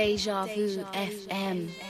Deja Vu FM.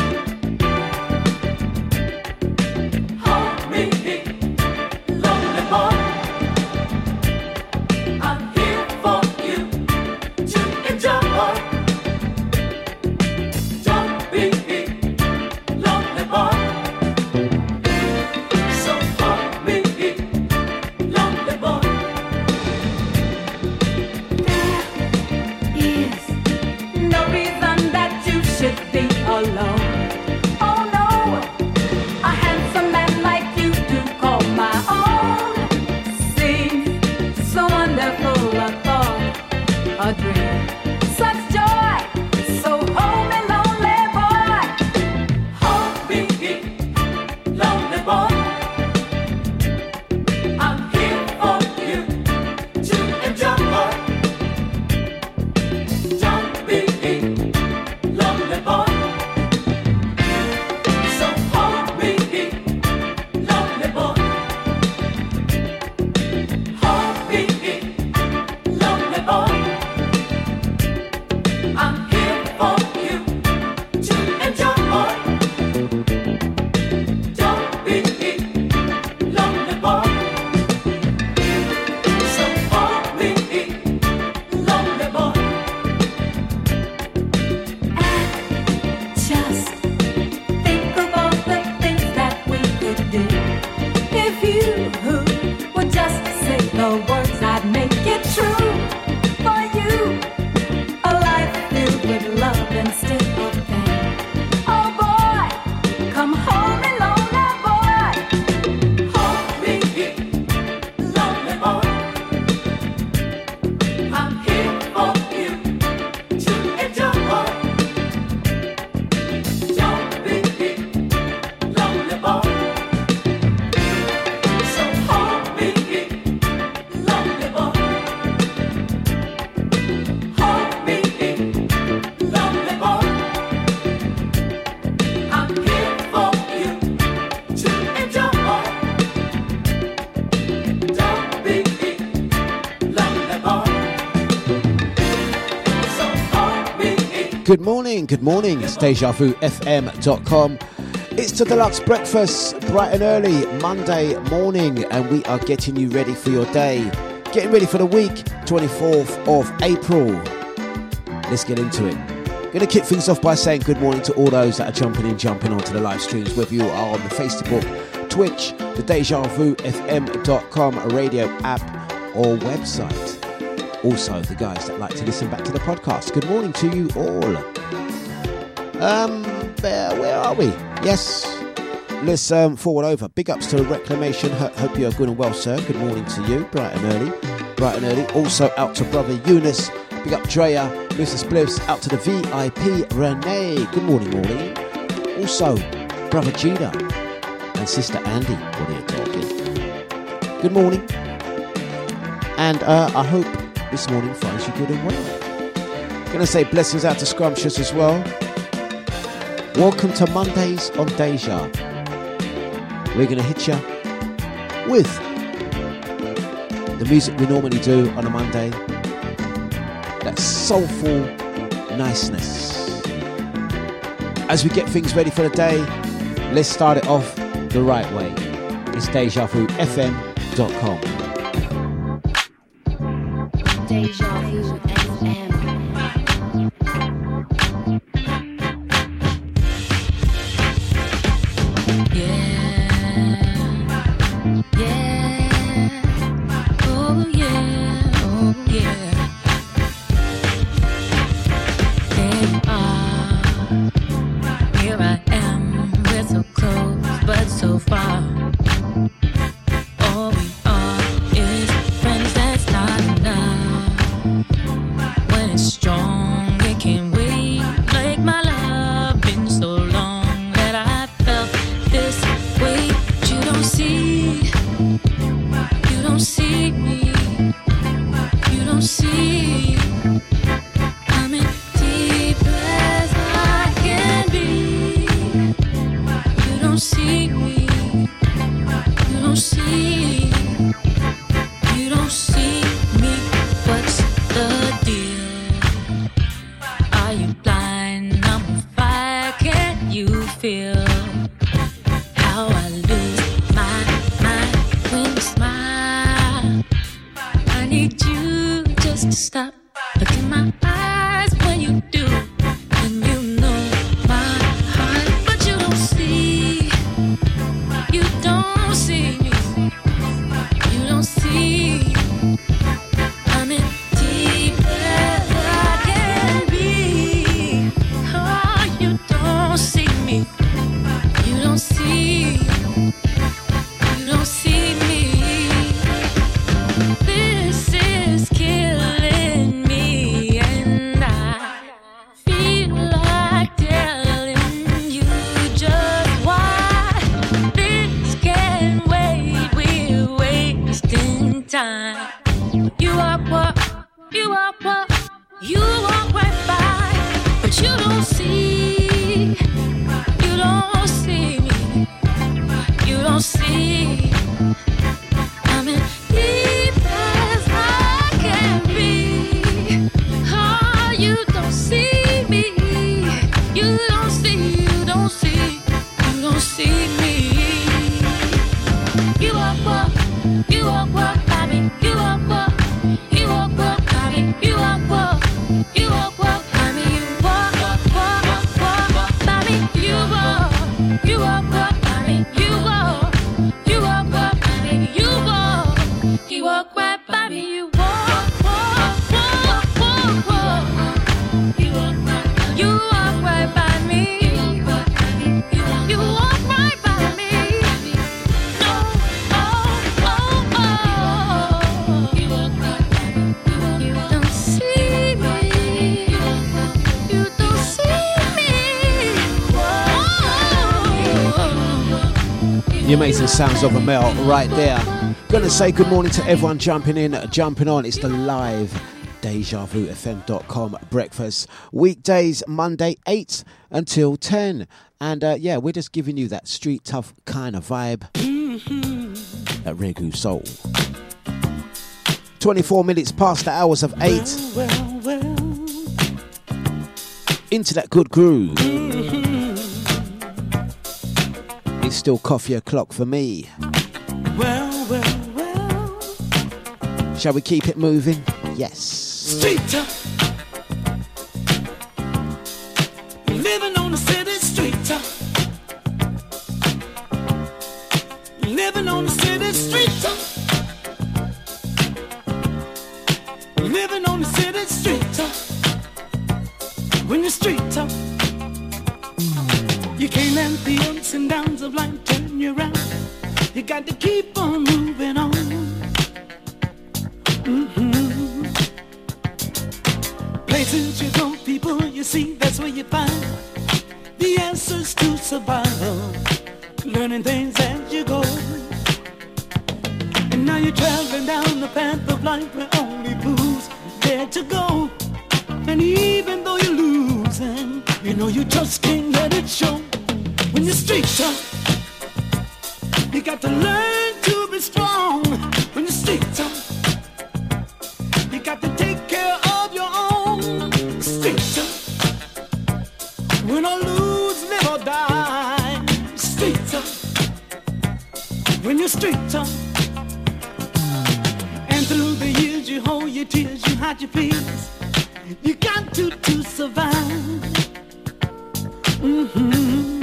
Good morning, good morning. It's. It's the Dlux breakfast, bright and early, Monday morning, and we are getting you ready for your day. Getting ready for the week, 24th of April. Let's get into it. Gonna kick things off by saying good morning to all those that are jumping in, jumping onto the live streams, whether you are on the Facebook, Twitch, the DejaVuFM.com radio app, or website also the guys that like to listen back to the podcast. Good morning to you all. Um, where, are we? Yes, let's um, forward over. Big ups to Reclamation. Hope you're good and well, sir. Good morning to you, bright and early. Bright and early. Also out to brother Eunice. Big up Drea, Mrs. Bliss. Out to the VIP Renee. Good morning, morning. Also, brother Gina and sister Andy. What are you talking? Good morning. And uh, I hope this morning finds you good and well. Gonna say blessings out to Scrumptious as well. Welcome to Mondays on Deja. We're gonna hit you with the music we normally do on a Monday. That soulful niceness. As we get things ready for the day, let's start it off the right way. It's DejaVuFM.com. Deja Vu The sounds of Amel right there. Gonna say good morning to everyone jumping in, jumping on. It's the live DejaVuFM.com breakfast. Weekdays, Monday 8 until 10. And uh, yeah, we're just giving you that street tough kind of vibe. That Regu soul. 24 minutes past the hours of 8. Into that good groove. It's still coffee o'clock for me. Well, well, well. Shall we keep it moving? Yes. Street. Living on the city street. Living on the city street. Living on the city street. When you're street top, you can't let the ups and downs of life turn you around. You got to keep on moving on. Mm-hmm. Places you go, people you see, that's where you find the answers to survival. Learning things as you go. And now you're traveling down the path of life where only fools dare to go. And even though you're losing, you know you just can't let it show. When you're street tough, you got to learn to be strong. When you're street tough, you got to take care of your own. Street tough, win or lose, live or die. Street tough, when you're street tough. And through the years you hold your tears, you hide your fears. You got to to survive. Hmm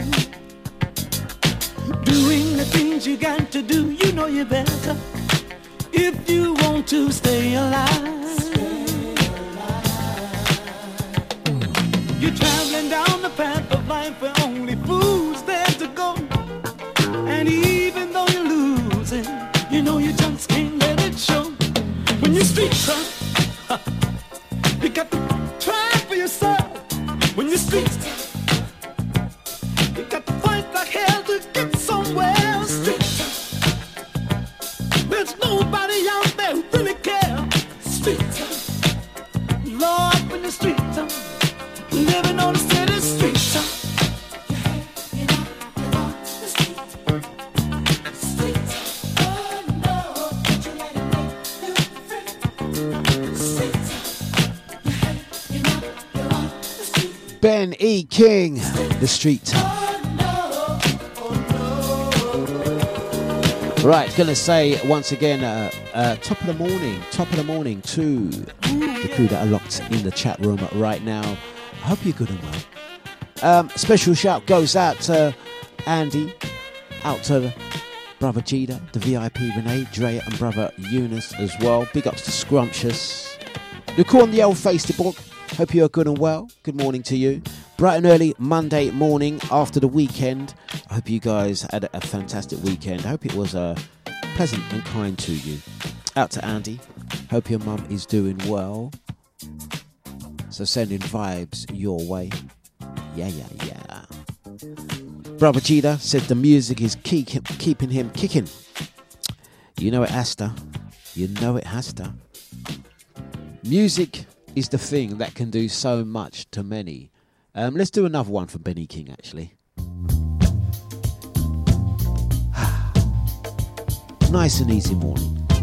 Doing the things you got to do, you know you better. If you want to stay alive. You're traveling down the path of life where only fools dare to go. And even though you're losing, you know you just can't let it show. When you got to try for yourself. When street Ben E. King, The Street. Right, gonna say once again, uh, uh, top of the morning, top of the morning to the crew that are locked in the chat room right now. I hope you're good and well. Um, special shout goes out to Andy, out to brother Jida, the VIP Renee, Drea, and brother Eunice as well. Big ups to Scrumptious. Nicole on the old Facebook. Hope you are good and well. Good morning to you. Bright and early Monday morning after the weekend. I hope you guys had a fantastic weekend. I hope it was uh, pleasant and kind to you. Out to Andy. Hope your mum is doing well. So sending vibes your way. Yeah, yeah, yeah. Brother Cheetah said the music is key, keeping him kicking. You know it has to. You know it has to. Music is the thing that can do so much to many. Um, let's do another one for Benny King, actually. nice and easy morning.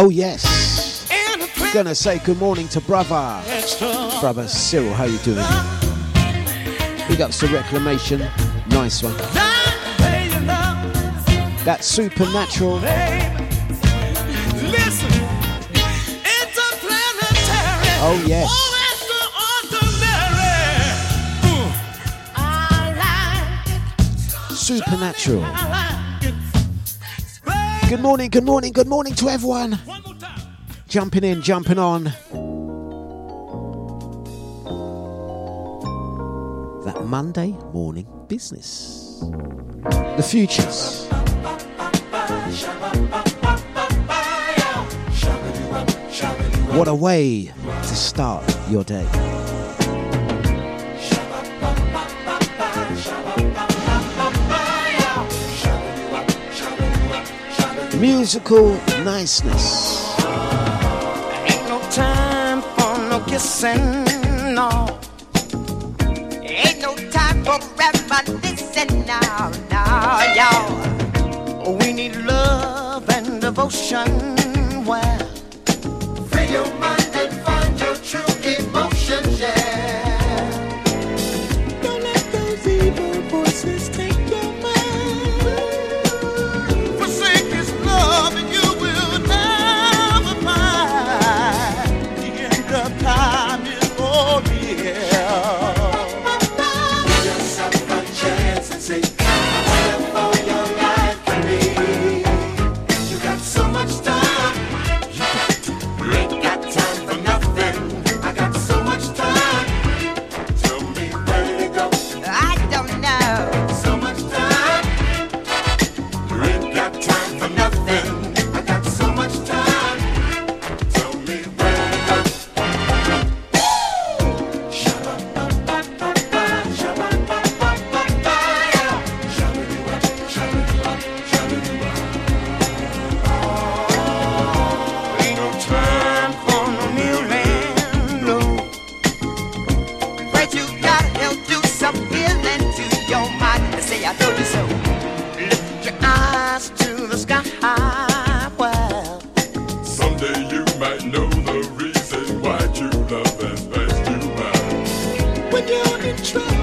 Oh yes. Gonna say good morning to brother. Brother Cyril, how you doing? Big ups to Reclamation. Nice one. That's supernatural. Oh yes. Supernatural. Good morning, good morning, good morning to everyone. Jumping in, jumping on. That Monday morning business. The futures. What a way to start your day. musical niceness. Ain't no time for no kissing, no. Ain't no time for reminiscing now, now, y'all. We need love and devotion. Well, when you're in trouble,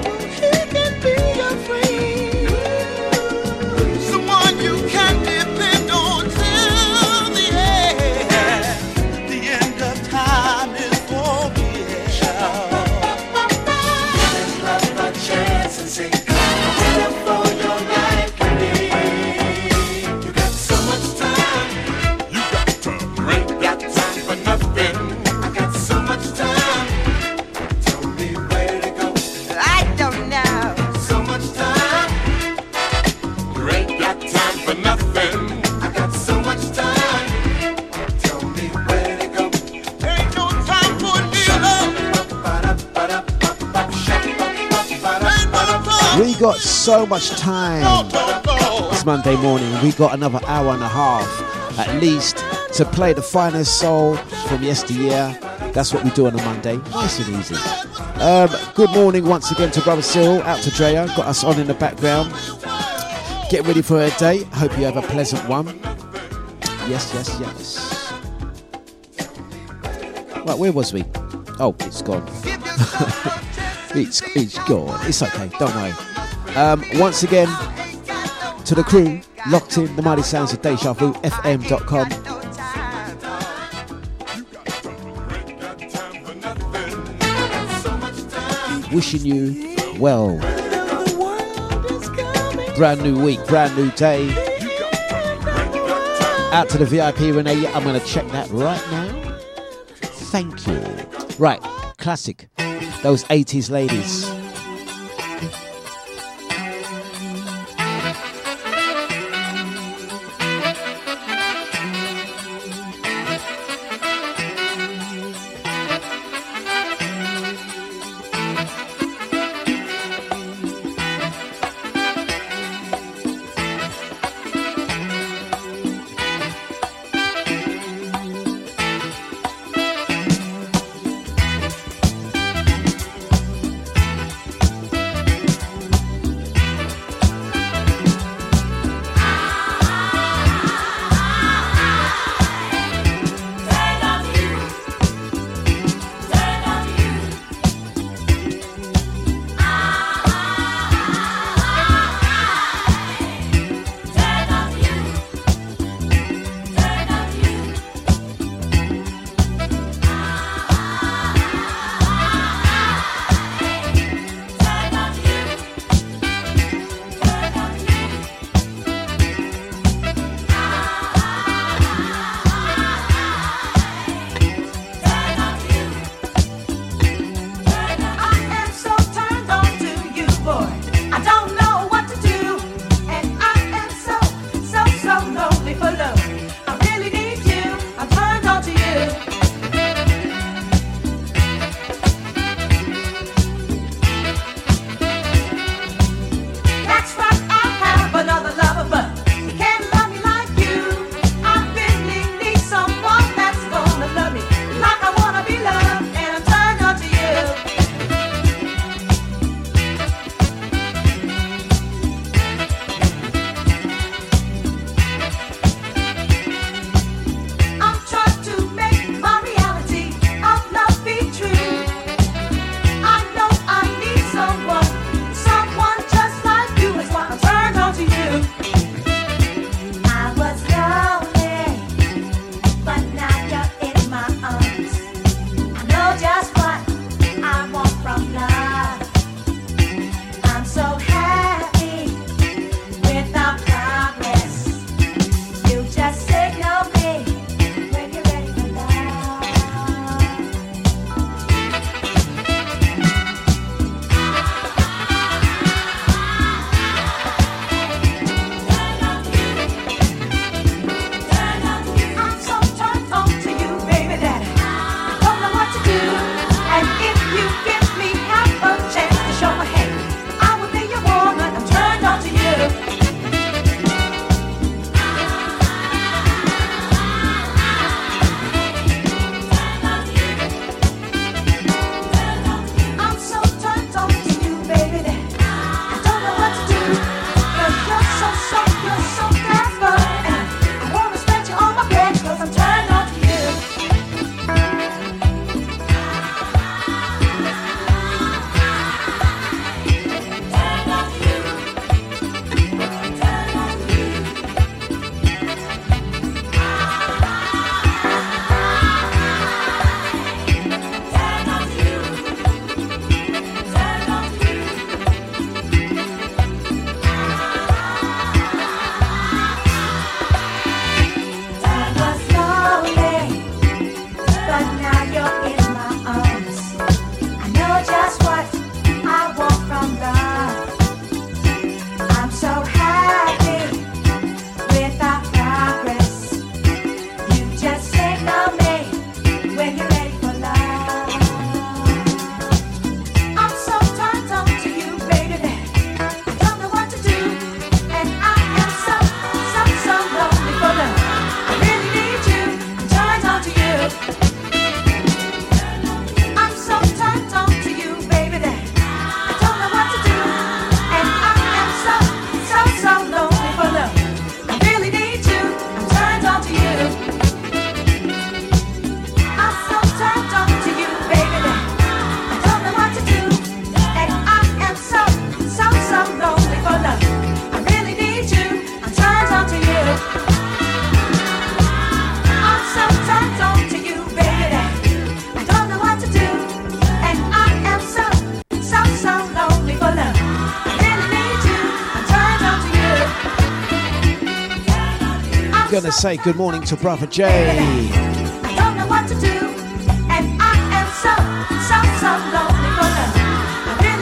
so much time this Monday morning. We got another hour and a half at least to play the finest soul from yesteryear. That's what we do on a Monday. Nice and easy. Um, good morning once again to Brother Cyril, out to Drea. Got us on in the background. Get ready for a day. Hope you have a pleasant one. Yes, yes, yes. Right, where was we? Oh, it's gone. It's it's gone. It's okay. Don't worry. Um, once again, to the crew locked in the mighty sounds of Deja Vu FM.com. Wishing you well. Brand new week, brand new day. Out to the VIP Renee. I'm going to check that right now. Thank you. Right, classic. Those 80s ladies.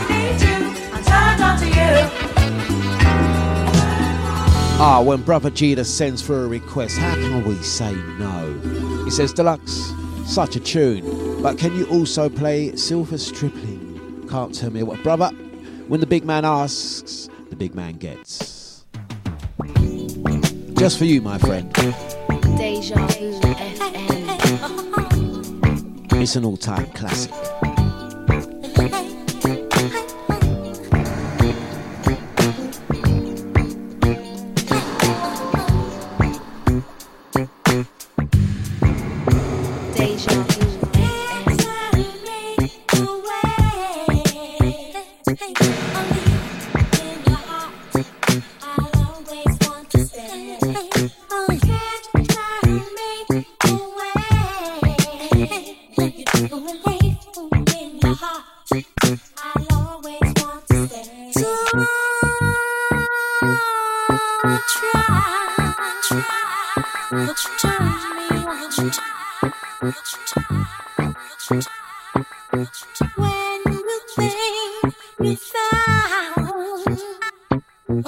Need you. I'm turned on to you. Ah, when Brother Gita sends for a request, how can we say no? He says, Dlux, such a tune, but can you also play Silver Stripling? Can't tell me what, brother. When the big man asks, the big man gets. Just for you, my friend. Deja Vu FM. It's an all time classic.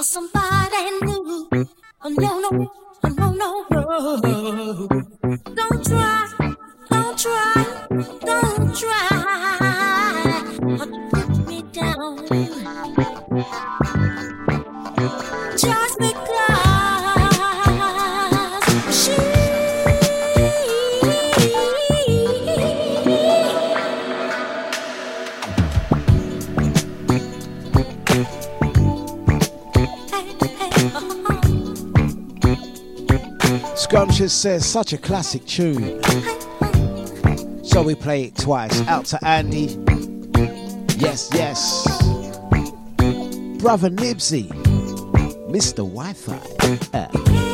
Somebody new, oh no no, oh no no no. Don't try, don't try, don't try to put me down. Scrumptious says, such a classic tune. So we play it twice. Out to Andy. Yes, yes. Brother Nibsy. Mr. Wi Fi. You're uh.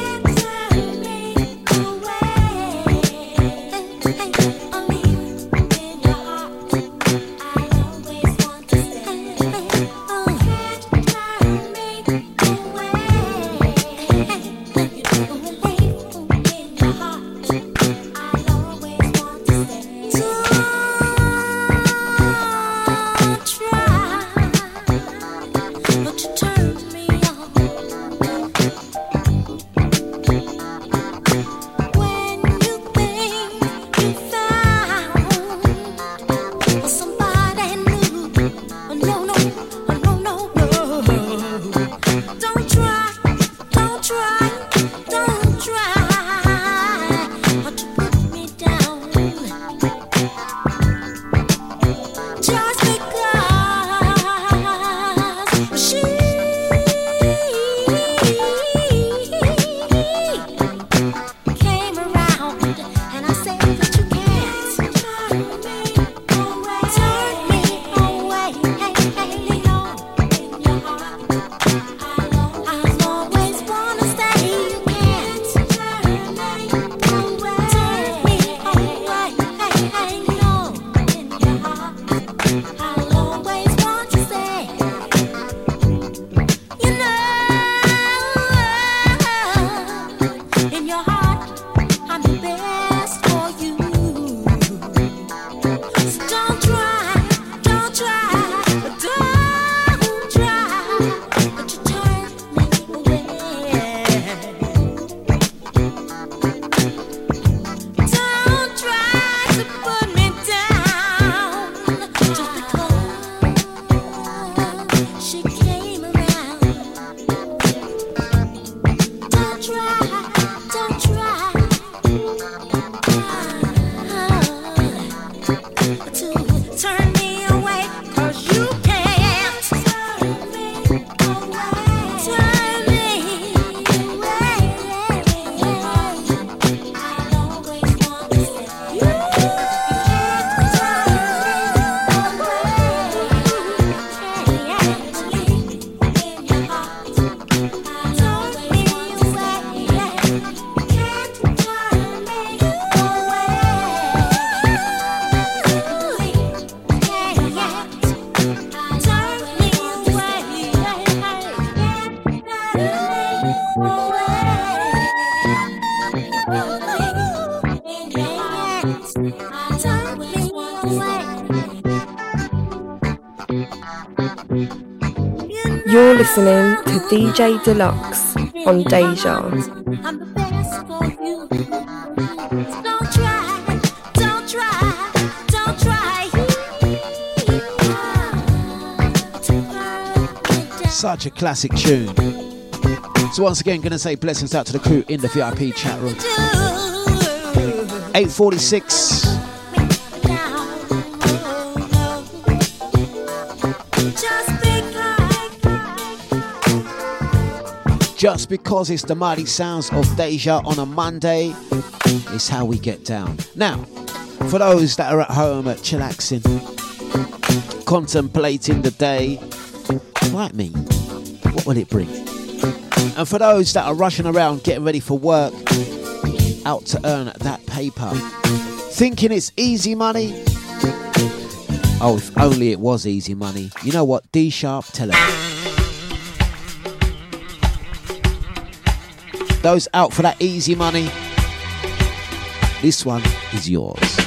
DJ Dlux on Deja. I'm the best for you. Don't try, don't try, don't try. To burn me down. Such a classic tune. So once again, gonna say blessings out to the crew in the VIP chat room. 846. Just because it's the mighty sounds of Deja on a Monday, is how we get down. Now, for those that are at home at chillaxing, contemplating the day, like me, what will it bring? And for those that are rushing around getting ready for work, out to earn that paper, thinking it's easy money. Oh, if only it was easy money. You know what? D sharp, tell them. Those out for that easy money, this one is yours.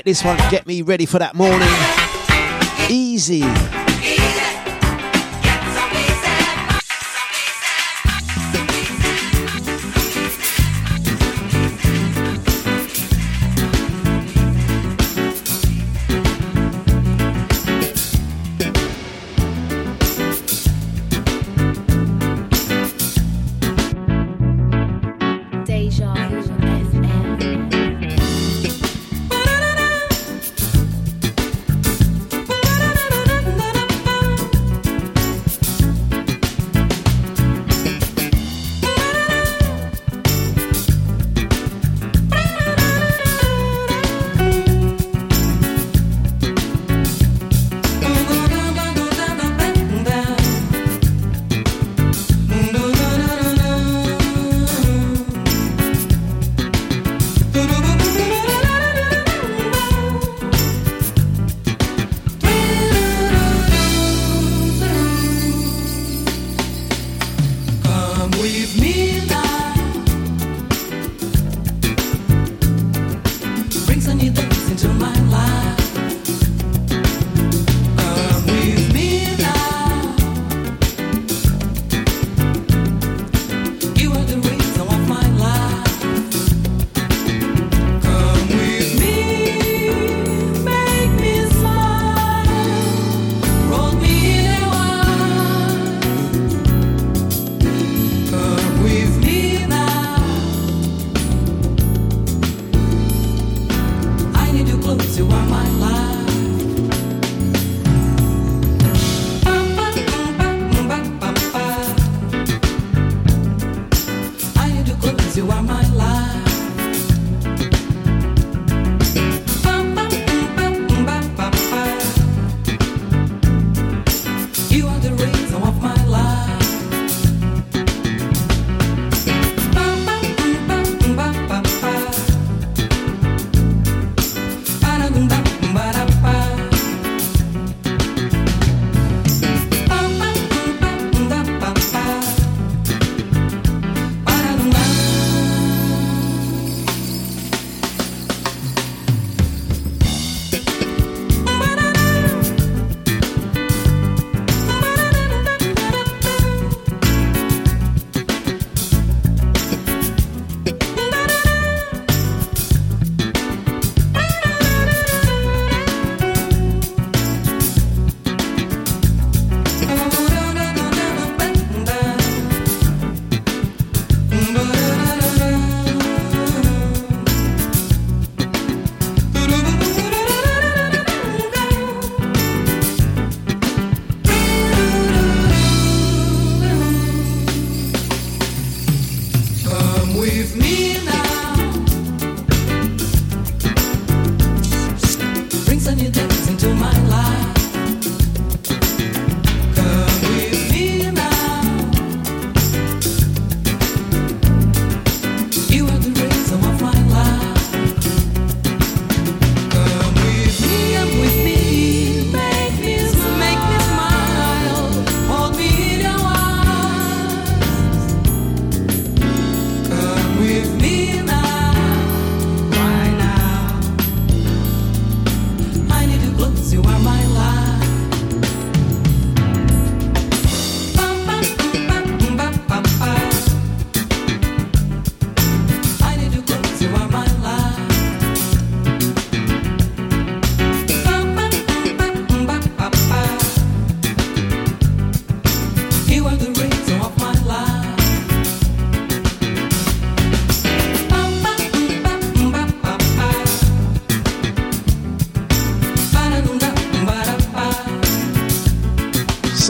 Let this one get me ready for that morning. Easy.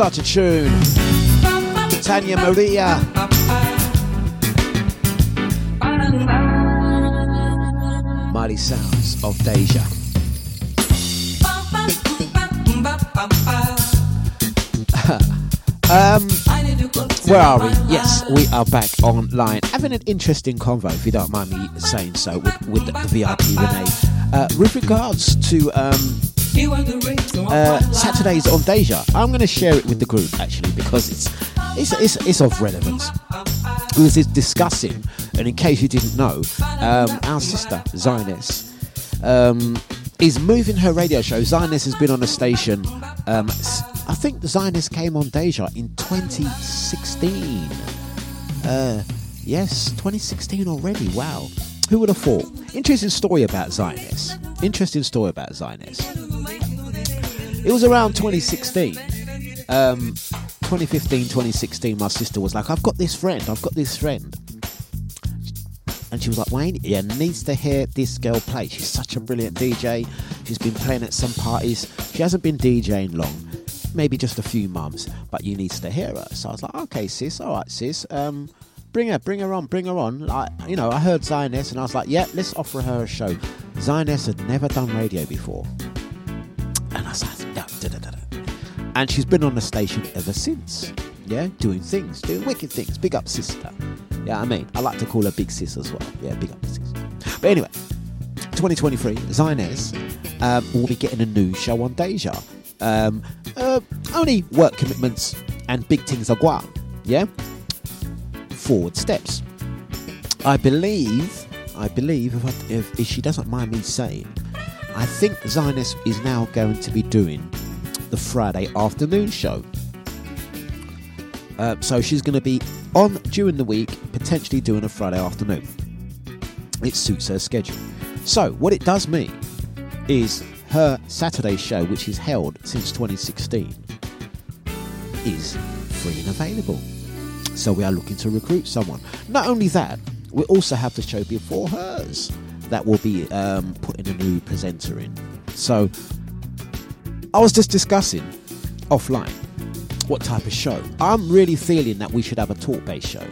Such a tune. Tania Maria. Mighty sounds of Deja. Um, where are we? Yes, we are back online. Having an interesting convo, if you don't mind me saying so, with, with the, VIP Renee. Uh, with regards to um, uh, Saturdays on Deja, I'm going to share it with the group actually because it's it's it's, it's of relevance. We was discussing, and in case you didn't know, um, our sister Zioness um, is moving her radio show. Zioness has been on the station. Um, I think Zioness came on Deja in 2016. Uh, yes, 2016 already. Wow. Who would have thought? Interesting story about Zioness. Interesting story about Zioness. It was around 2016. Um, 2015, 2016, my sister was like, I've got this friend, I've got this friend. And she was like, Wayne, yeah, needs to hear this girl play. She's such a brilliant DJ. She's been playing at some parties. She hasn't been DJing long, maybe just a few months, but you needs to hear her. So I was like, okay, sis, all right, sis. Um, bring her, bring her on, bring her on. Like, you know, I heard Zioness and I was like, yeah, let's offer her a show. Zioness had never done radio before. And I was like, da, da, da. And she's been on the station ever since. Yeah, doing things, doing wicked things. Big up, sister. Yeah, I mean, I like to call her Big Sis as well. Yeah, big up, sis. But anyway, 2023, Zioness um, will be getting a new show on Deja. Um, uh, only work commitments and big things are guan. Yeah? Forward Steps. I believe, I believe, if, I, if, if she doesn't mind me saying, I think Zioness is now going to be doing the Friday afternoon show. Uh, so she's going to be on during the week, potentially doing a Friday afternoon. It suits her schedule. So, what it does mean is her Saturday show, which is held since 2016, is free and available. So, we are looking to recruit someone. Not only that, we also have the show before hers that will be um, putting a new presenter in. So, I was just discussing offline what type of show. I'm really feeling that we should have a talk based show.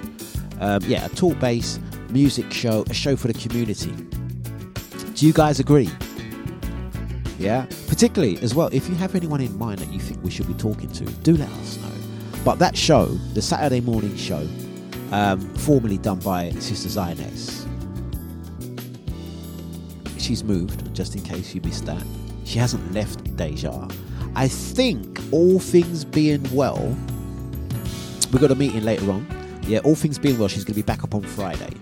Um, yeah, a talk based music show, a show for the community. Do you guys agree? Yeah, particularly as well, if you have anyone in mind that you think we should be talking to, do let us know. But that show, the Saturday morning show, um, formerly done by Sister Zioness, she's moved, just in case you missed that. She hasn't left Deja. I think, all things being well, we've got a meeting later on. Yeah, all things being well, she's going to be back up on Friday,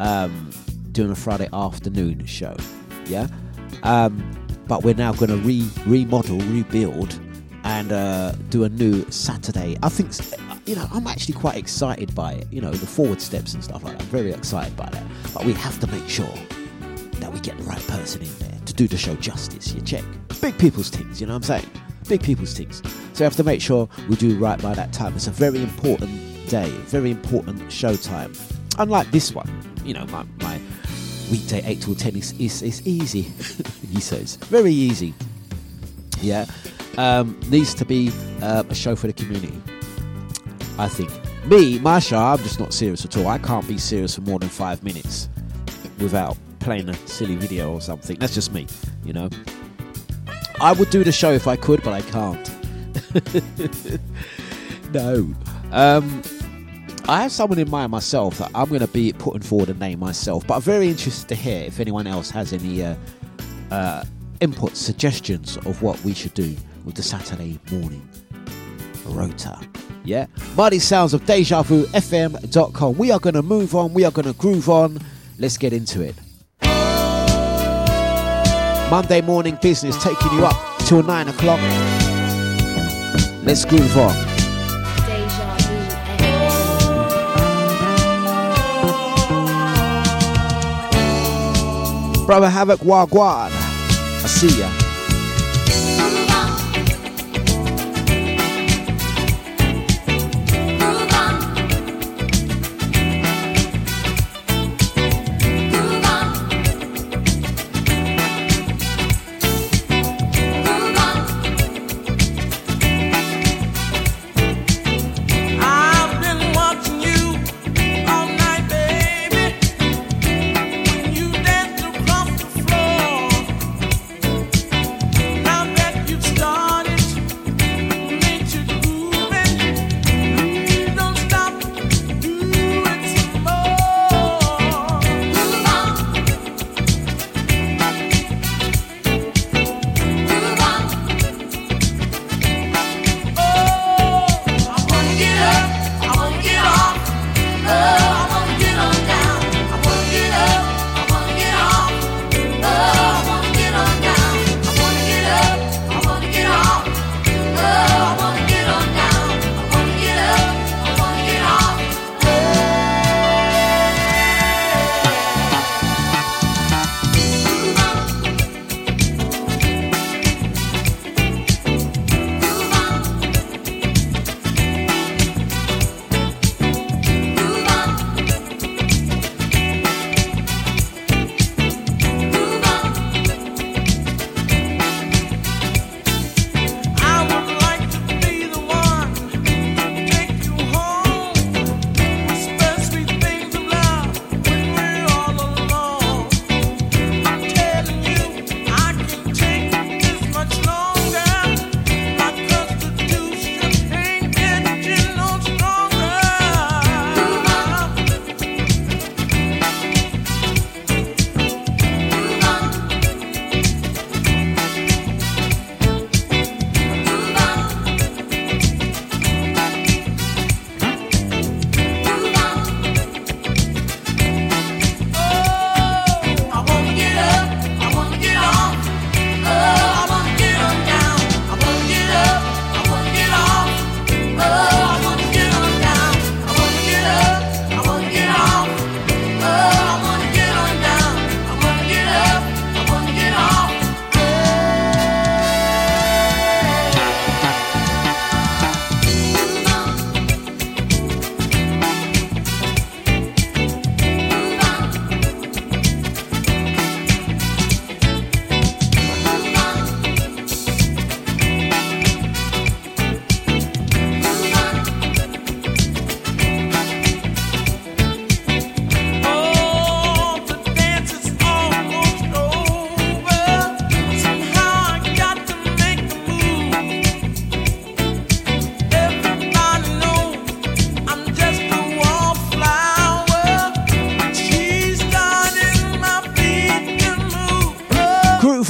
um, doing a Friday afternoon show. Yeah, um, but we're now going to re remodel, rebuild, and uh, do a new Saturday. I think, you know, I'm actually quite excited by it. You know, the forward steps and stuff like that. I'm very excited by that. But we have to make sure that we get the right person in there to do the show justice. You check. Big people's things, you know what I'm saying? Big people's things. So we have to make sure we do right by that time. It's a very important day, very important show time. Unlike this one, you know, my, my weekday 8 till 10 is, is, is easy, he says. Very easy. Yeah. Um, needs to be uh, a show for the community. I think. Me, my show, I'm just not serious at all. I can't be serious for more than five minutes without playing a silly video or something. That's just me, you know. I would do the show if I could, but I can't. no. Um, I have someone in mind myself that I'm going to be putting forward a name myself, but I'm very interested to hear if anyone else has any uh, uh, input, suggestions of what we should do with the Saturday morning rota. Yeah? Mighty sounds of deja vu FM.com. We are going to move on, we are going to groove on. Let's get into it. Monday morning business taking you up till 9 o'clock. Let's groove on. Deja Vu FM. Brother Havoc Wagwan. I see ya.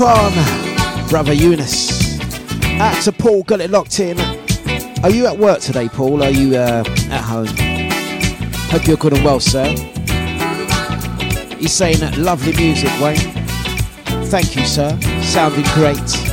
On, brother Eunice. Out to Paul, got it locked in. Are you at work today, Paul? Are you uh, at home? Hope you're good and well, sir. He's saying lovely music, Wayne. Thank you, sir. Sounding great.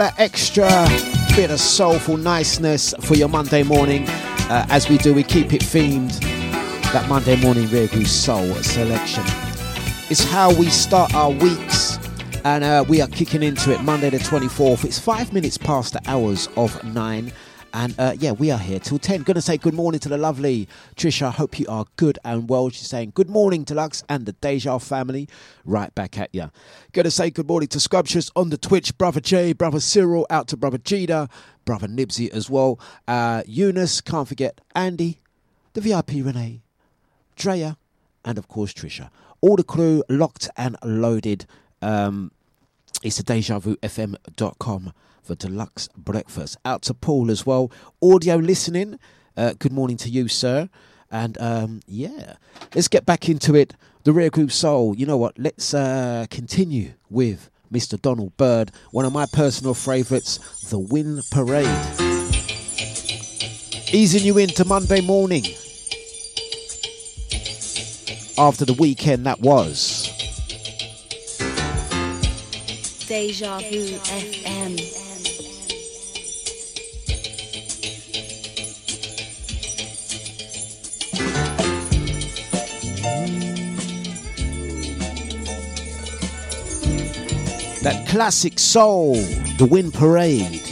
That extra bit of soulful niceness for your Monday morning. Uh, as we do, we keep it themed. That Monday morning Groove Soul selection. It's how we start our weeks, and uh, we are kicking into it Monday the 24th. It's five minutes past the hours of nine. And uh, yeah, we are here till 10. Gonna say good morning to the lovely Trisha. I Hope you are good and well. She's saying good morning to Lux and the Deja family. Right back at you. Gonna say good morning to Scrumptious on the Twitch. Brother Jay, Brother Cyril, out to Brother Jida, Brother Nibsy as well. Uh, Eunice, can't forget Andy, the VIP Renee, Drea, and of course Trisha. All the crew locked and loaded. Um, it's the DejaVuFM.com for Dlux breakfast. Out to Paul as well. Audio listening. Uh, good morning to you, sir. And um, yeah, let's get back into it. The Rare Groove Soul. You know what? Let's uh, continue with Mr. Donald Byrd, one of my personal favourites, The Wind Parade. Easing you into Monday morning after the weekend that was. Deja Vu FM. That classic soul, The Wind Parade.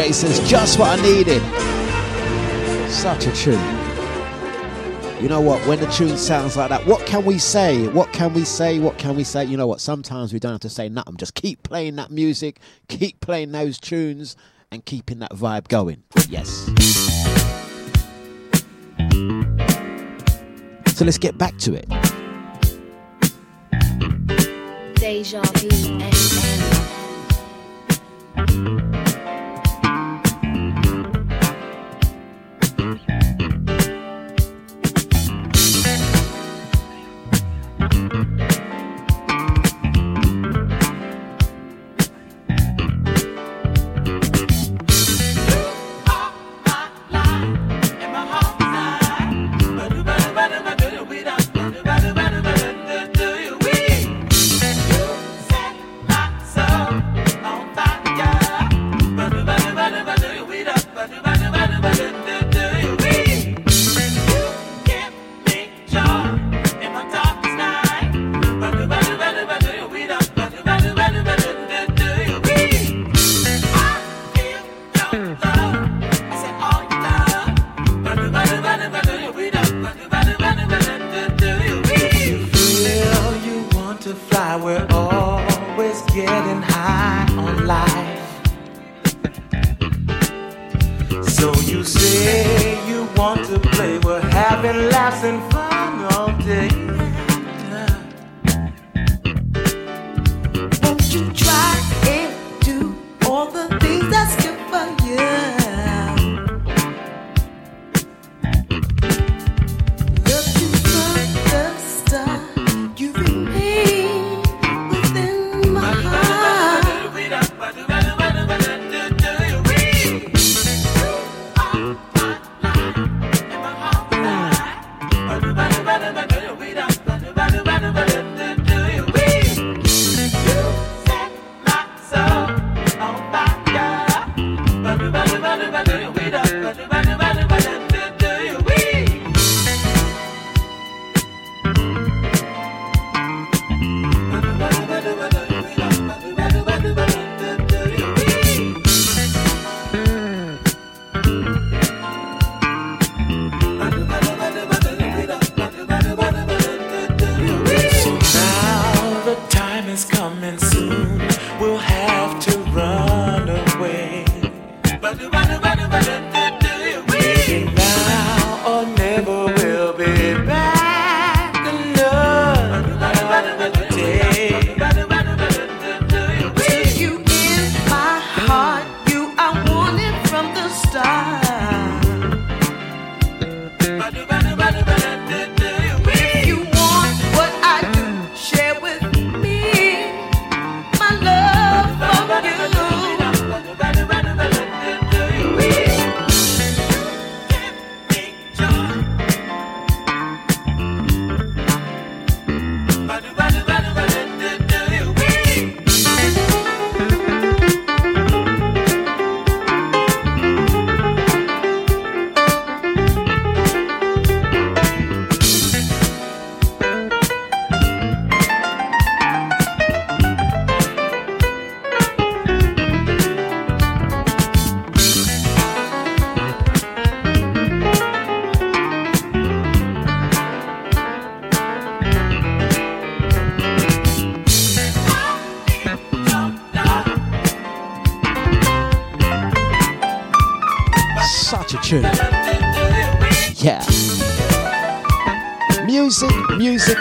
Jason's just what I needed. Such a tune. You know what? When the tune sounds like that, what can we say? What can we say? What can we say? You know what? Sometimes we don't have to say nothing. Just keep playing that music, keep playing those tunes, and keeping that vibe going. Yes. So let's get back to it. Deja Vu.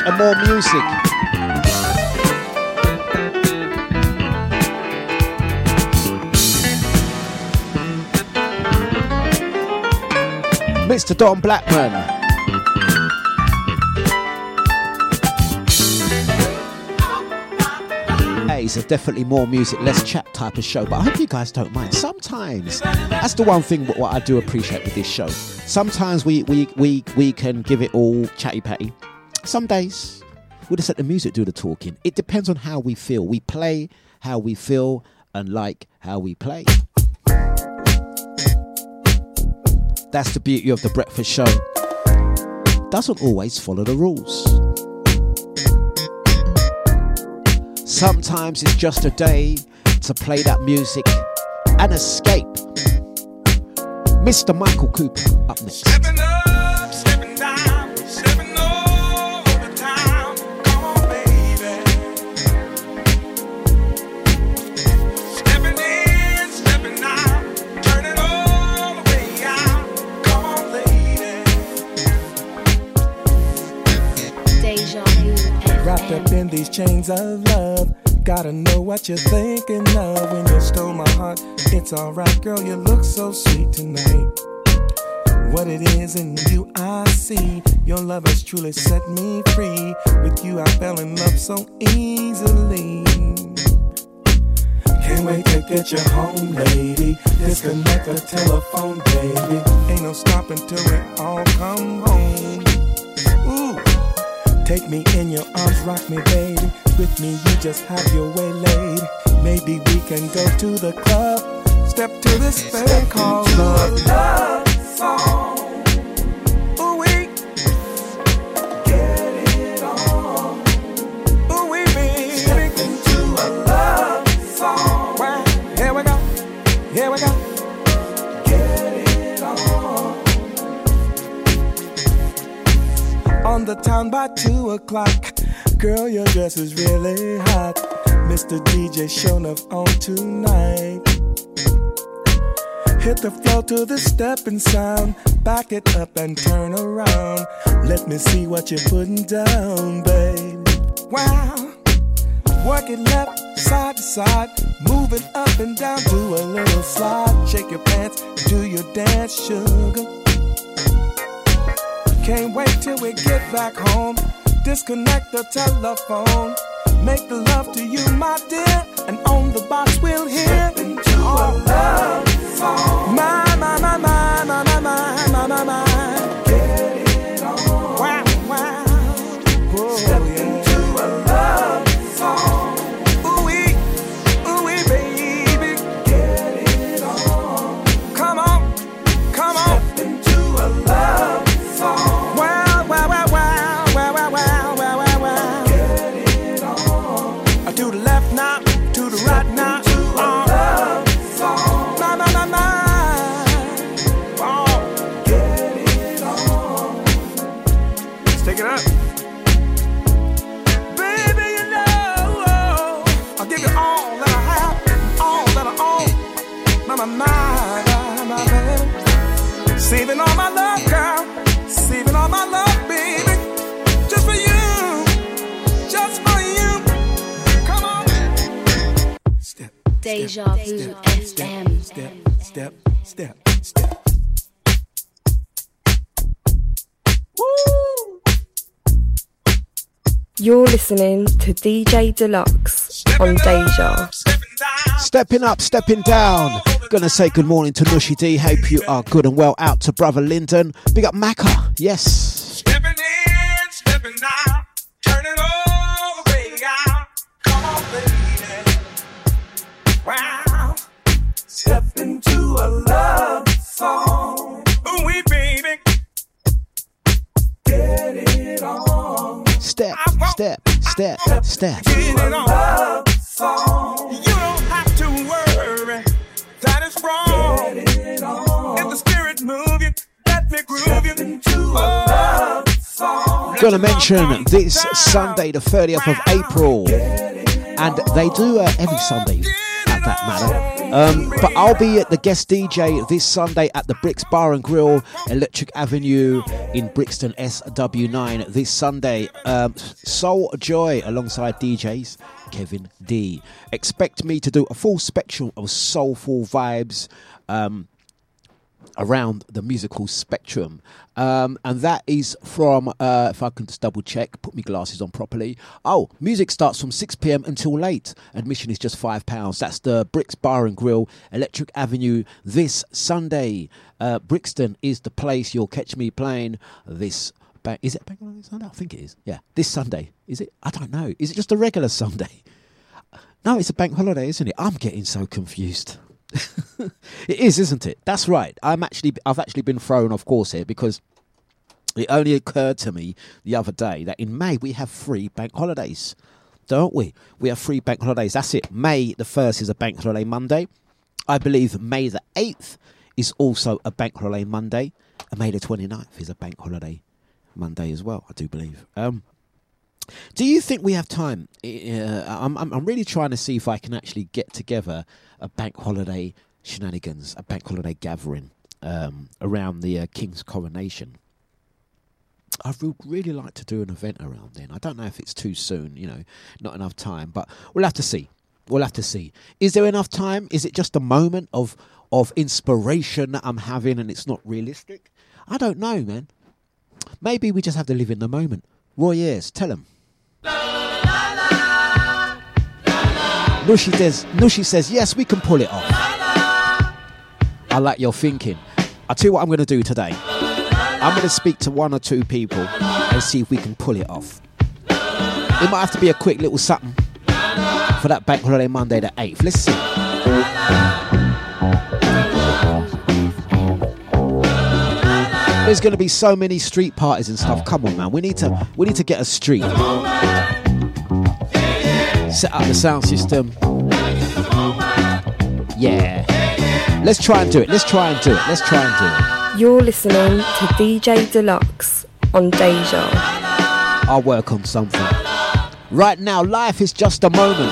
And more music. Mr. Don Blackman. Hey, a definitely more music, less chat type of show, but I hope you guys don't mind. Sometimes that's the one thing what I do appreciate with this show. Sometimes we we we, we can give it all chatty patty. Some days we'll just let the music do the talking. It depends on how we feel. We play how we feel and like how we play. That's the beauty of the breakfast show. Doesn't always follow the rules. Sometimes it's just a day to play that music and escape. Mr. Michael Cooper up next. Wrapped up in these chains of love. Gotta know what you're thinking of when you stole my heart. It's alright, girl, you look so sweet tonight. What it is in you I see. Your love has truly set me free. With you I fell in love so easily. Can't wait to get you home, lady. Disconnect the telephone, baby. Ain't no stopping till we all come home. Take me in your arms, rock me, baby. With me, you just have your way, lady. Maybe we can go to the club. Step to this thing called love. love song. The town by two o'clock. Girl, your dress is really hot. Mr. DJ showing up on tonight. Hit the floor to the stepping sound. Back it up and turn around. Let me see what you're putting down, babe. Wow. Work it left, side to side. Moving up and down, do a little slide. Shake your pants, do your dance, sugar. Can't wait till we get back home. Disconnect the telephone. Make the love to you, my dear. And on the box we'll hear. into a love song. My, my, my, my, my, my, my, my, my, my. Deja Vu FM. step, step, step, step. Woo! You're listening to DJ Dlux on Deja. Stepping up, stepping down. Gonna say good morning to Nushi D. Hope you are good and well. Out to brother Lyndon. Big up Macca. Yes. Stepping in, stepping out, Step into a love song. Ooh, we baby. Get it on. Step, step, step, step. Get it on. Love song. You don't have to worry. That is wrong. Get it on. If the spirit move you, let me groove you. Into a love song. Gonna mention this Sunday, the 30th of April. And they do uh, every Sunday at that matter. Um, but I'll be at the guest DJ this Sunday at the Bricks Bar and Grill, Electric Avenue in Brixton SW9 this Sunday. Um, Soul Joy alongside DJs Kevin D. Expect me to do a full spectrum of soulful vibes. Um, around the musical spectrum. Um, and that is from, uh, if I can just double check, put my glasses on properly. Oh, music starts from 6 pm until late. Admission is just £5. That's the Bricks Bar and Grill, Electric Avenue, this Sunday. Uh, Brixton is the place you'll catch me playing this. Is it Bank Holiday Sunday? I think it is. Yeah, this Sunday. Is it? I don't know. Is it just a regular Sunday? No, it's a bank holiday, isn't it? I'm getting so confused. It is, isn't it? That's right. I'm actually, I've actually been thrown off course here because it only occurred to me the other day that in May we have three bank holidays, don't we? We have three bank holidays. That's it. May the first is a bank holiday Monday. I believe May the eighth is also a bank holiday Monday, and May the 29th is a bank holiday Monday as well. I do believe. Um, do you think we have time? Uh, I'm, I'm, I'm really trying to see if I can actually get together a bank holiday shenanigans, a bank holiday gathering um, around the uh, King's coronation. I would really like to do an event around then. I don't know if it's too soon, you know, not enough time, but we'll have to see. We'll have to see. Is there enough time? Is it just a moment of of inspiration that I'm having and it's not realistic? I don't know, man. Maybe we just have to live in the moment. Roy Ayers, tell him. Nushi says, Nushi says, yes, we can pull it off. I like your thinking. I'll tell you what I'm going to do today. I'm going to speak to one or two people and see if we can pull it off. It might have to be a quick little something for that bank holiday Monday the 8th. Let's see. There's going to be so many street parties and stuff. Come on, man. We need to we need to get a street. Set up the sound system. Yeah. Let's try and do it. Let's try and do it. Let's try and do it. You're listening to DJ Dlux on Deja. I'll work on something. Right now, life is just a moment.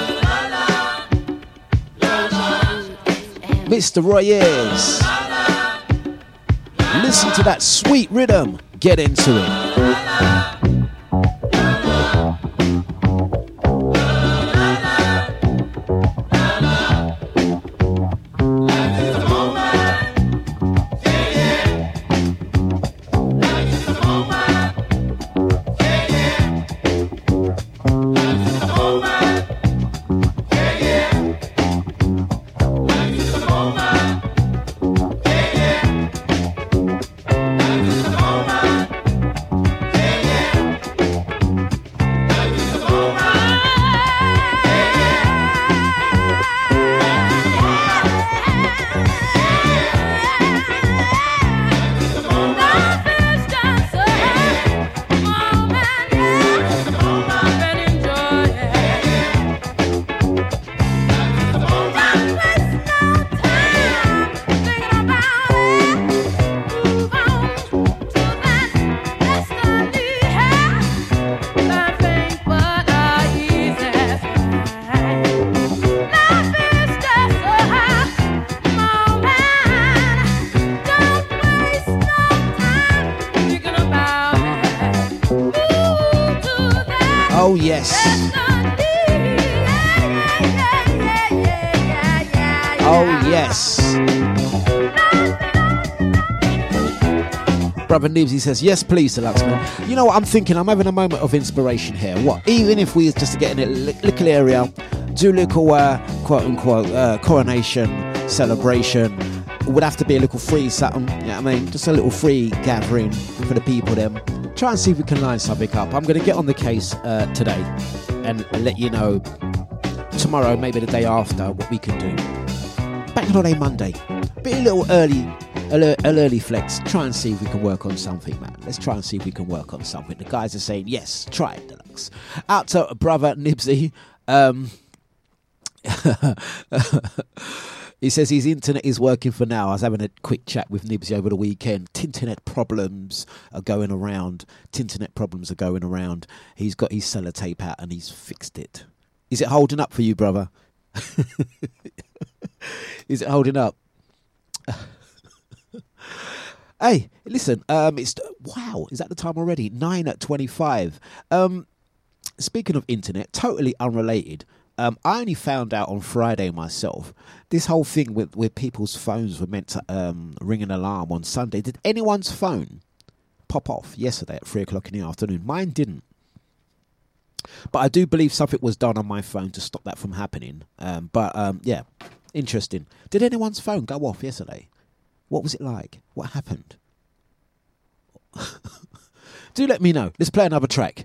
Mr. Roy Ayers. Listen to that sweet rhythm. Get into it. Brother Nibsy says, Yes, please, Dlux Man. You know what I'm thinking? I'm having a moment of inspiration here. What? Even if we just get in a little area, do a little uh, quote unquote uh, coronation celebration, would have to be a little free something. You know what I mean? Just a little free gathering for the people, them. Try and see if we can line something up. I'm going to get on the case uh, today and let you know tomorrow, maybe the day after, what we can do. Bank holiday Monday. Be a little early, a, li- early flex. Try and see if we can work on something, man. Let's try and see if we can work on something. The guys are saying yes, try it, Dlux. Out to brother Nibsy. Um, he says his internet is working for now. I was having a quick chat with Nibsy over the weekend. Tinternet problems are going around. Tinternet problems are going around. He's got his sellotape out and he's fixed it. Is it holding up for you, brother? is it holding up? hey, listen. Um, it's wow. Is that the time already? Nine at twenty-five. Um, speaking of internet, totally unrelated. Um, I only found out on Friday myself. This whole thing with with people's phones were meant to um, ring an alarm on Sunday. Did anyone's phone pop off yesterday at three o'clock in the afternoon? Mine didn't. But I do believe something was done on my phone to stop that from happening. Um, but um, yeah, interesting. Did anyone's phone go off yesterday? What was it like? What happened? Do let me know. Let's play another track.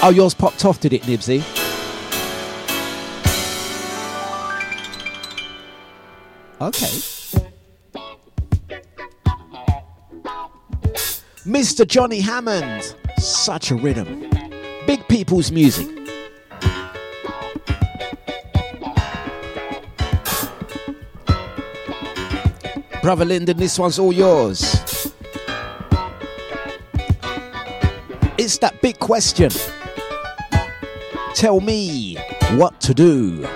Oh, yours popped off, did it, Nibsy? Okay. Mr. Johnny Hammond. Such a rhythm. Big people's music. Brother Lyndon, this one's all yours. It's that big question. Tell me what to do.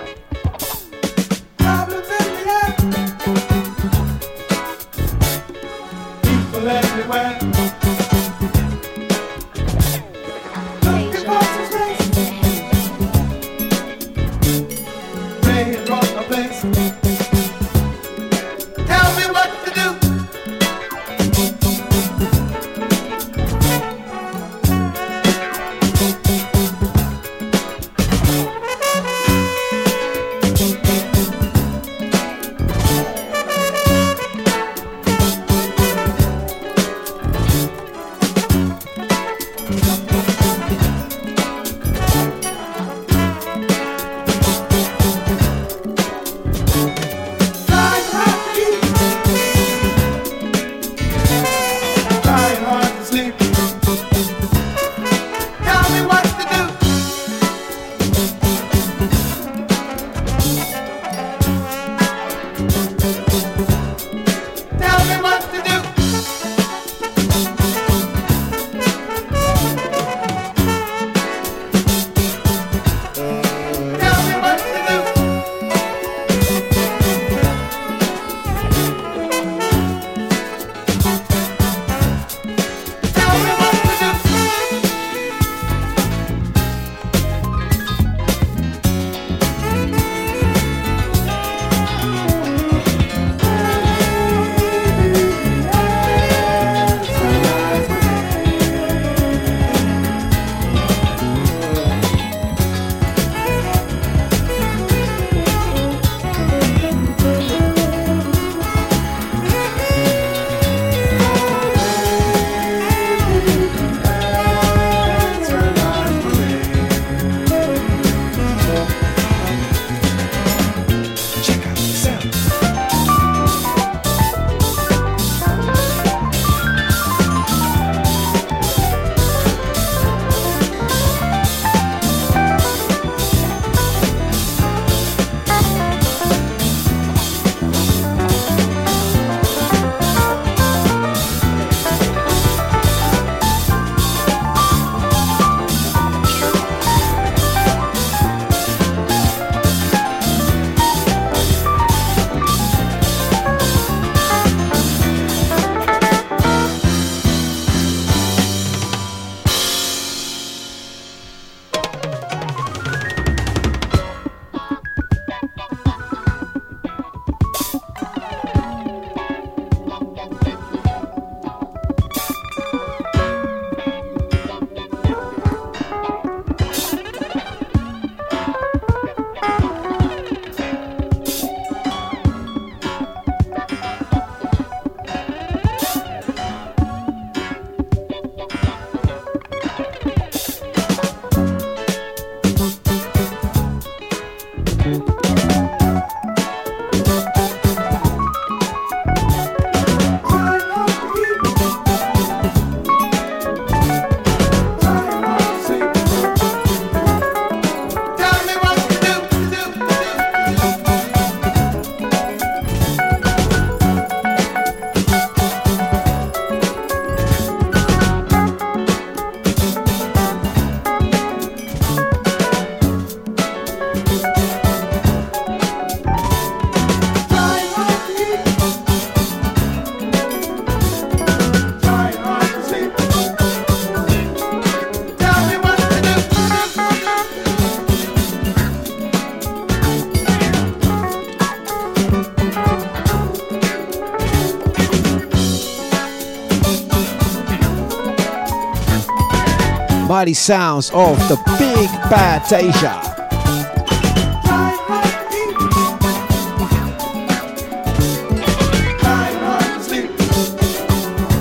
mighty sounds of the big bad Deja.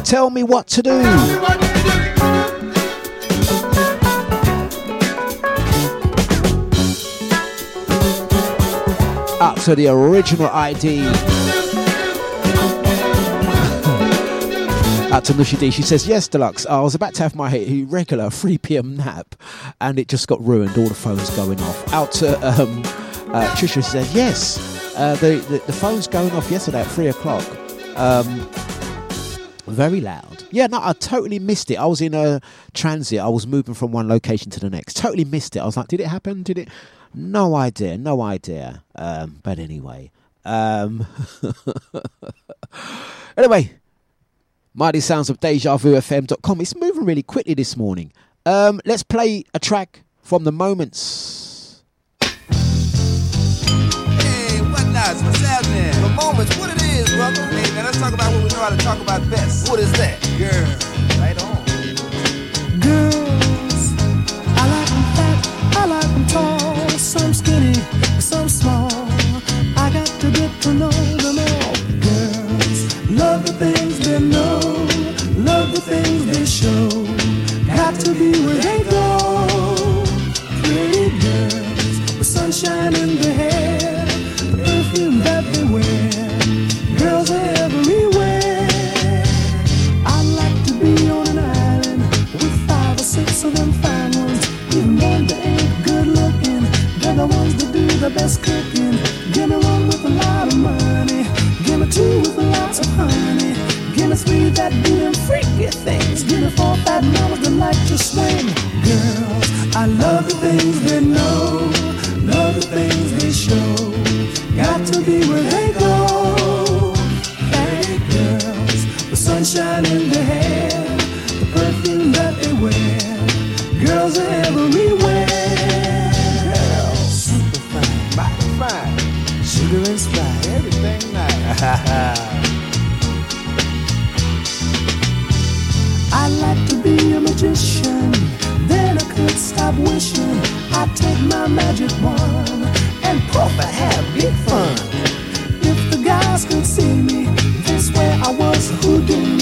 Tell me what to do. Up to the original ID. Out to Nushi D. She says, Yes, Dlux. I was about to have my regular 3 pm nap and it just got ruined. All the phones going off. Out to um, uh, Trisha said, Yes, uh, the, the, the phone's going off yesterday at 3 o'clock. Um, very loud. Yeah, no, I totally missed it. I was in a transit. I was moving from one location to the next. Totally missed it. I was like, Did it happen? Did it? No idea. No idea. Um, but anyway. Um, anyway, Mighty Sounds of Deja Vu FM.com. It's moving really quickly this morning. Um, let's play a track from the moments. Hey, Whatnauts? What's happening? The moments, what it is, brother? Hey, man, let's talk about what we know how to talk about best. What is that? Girl. Right on. Girls, I like them fat, I like them tall, some skinny, some small. I got to get to know them all. Girls, love the things they know, to be where they go. Pretty girls with sunshine in their hair, the perfume that they wear. Girls are everywhere. I'd like to be on an island with five or six of them fine ones. Even one that ain't good looking, they're the ones that do the best cooking. Give me one with a lot of money, give me two with lots of honey. Give me three that do them freaky things. Give me four that to swing. Girls, I love the things they know, love the things they show. Got to be where they go. Hey girls, the sunshine in their hair, the perfume that they wear. Girls are everywhere. Girls, super fine, mighty fine, sugar and spice, everything nice. magician, then I could stop wishing I'd take my magic wand and proper have big fun. If the guys could see me, this way I was Houdini.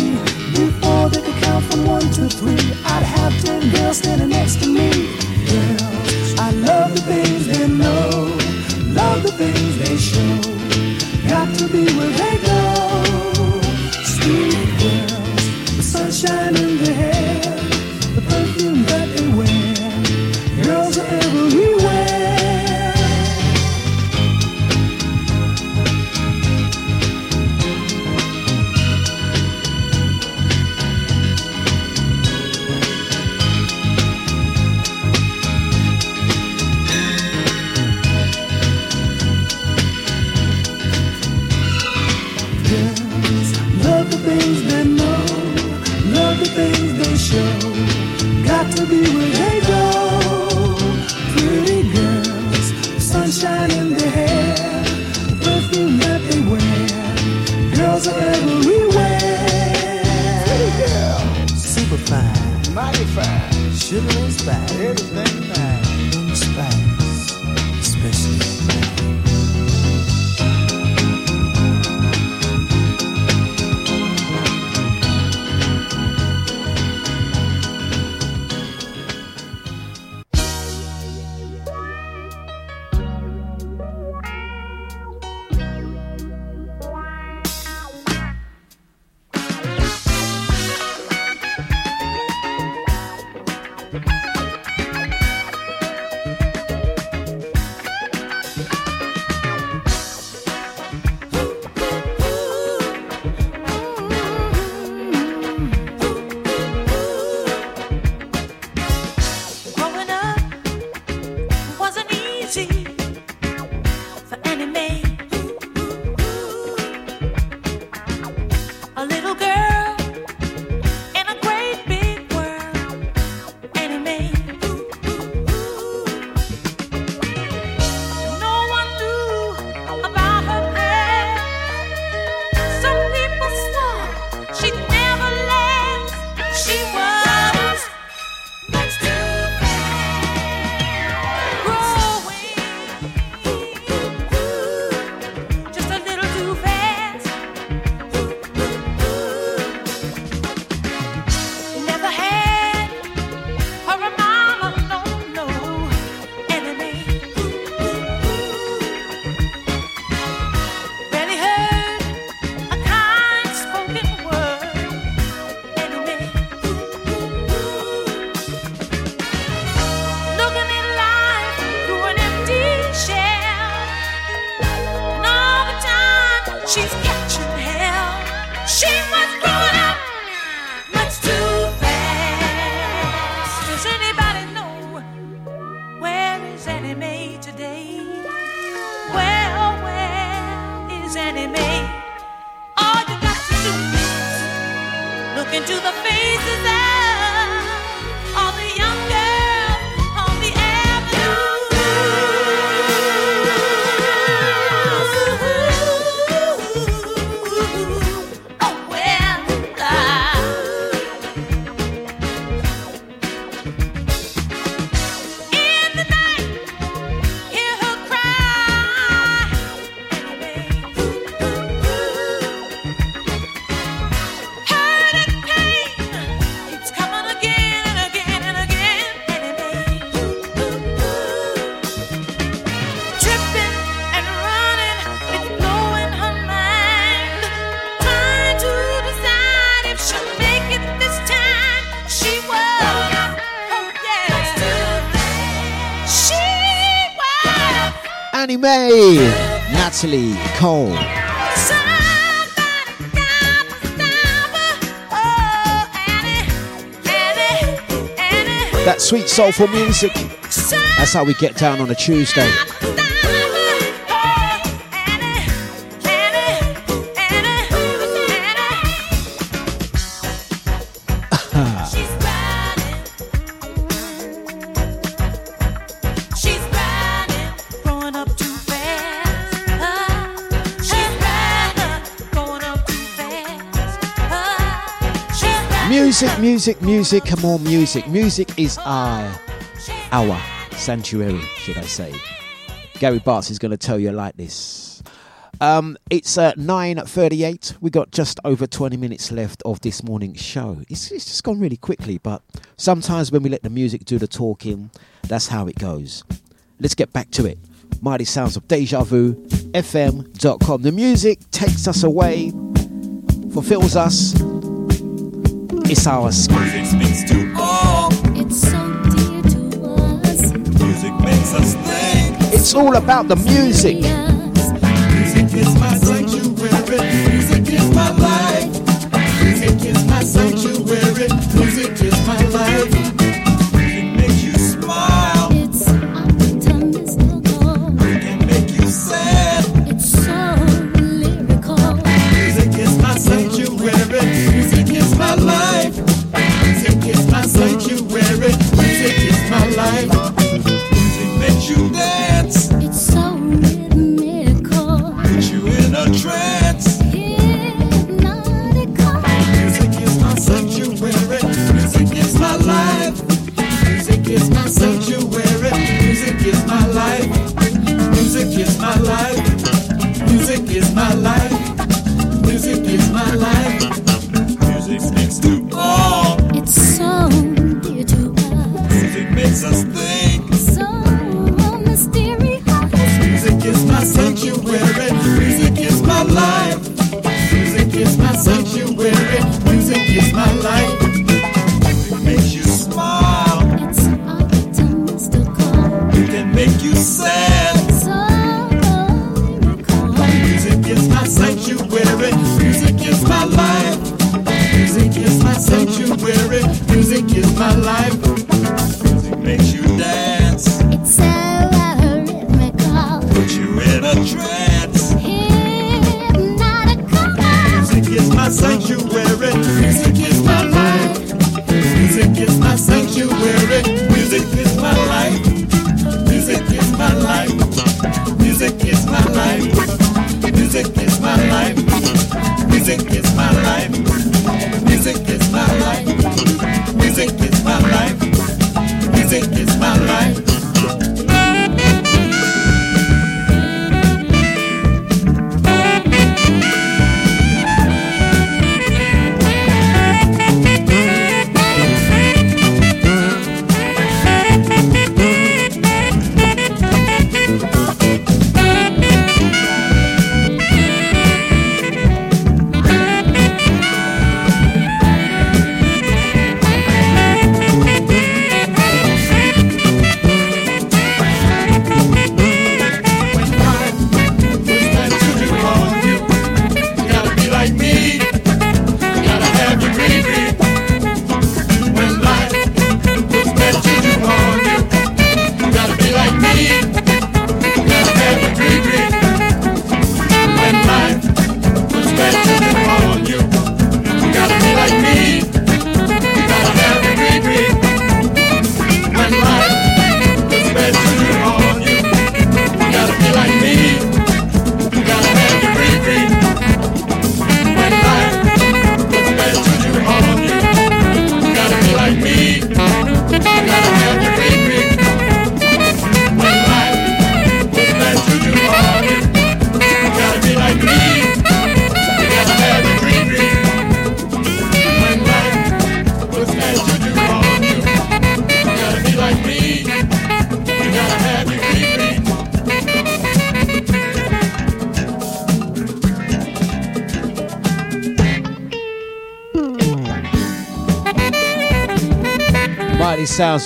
May, Natalie Cole. That sweet soulful music. That's how we get down on a Tuesday. Music, music, and more music. Music is our, our sanctuary, should I say. Gary Bartz is going to tell you like this. Um, it's uh, 9.38. we got just over 20 minutes left of this morning's show. It's, it's just gone really quickly, but sometimes when we let the music do the talking, that's how it goes. Let's get back to it. Mighty Sounds of Deja Vu, FM.com. The music takes us away, fulfills us, Music speaks to all. It's so dear to us. Music makes us think. It's all about the music.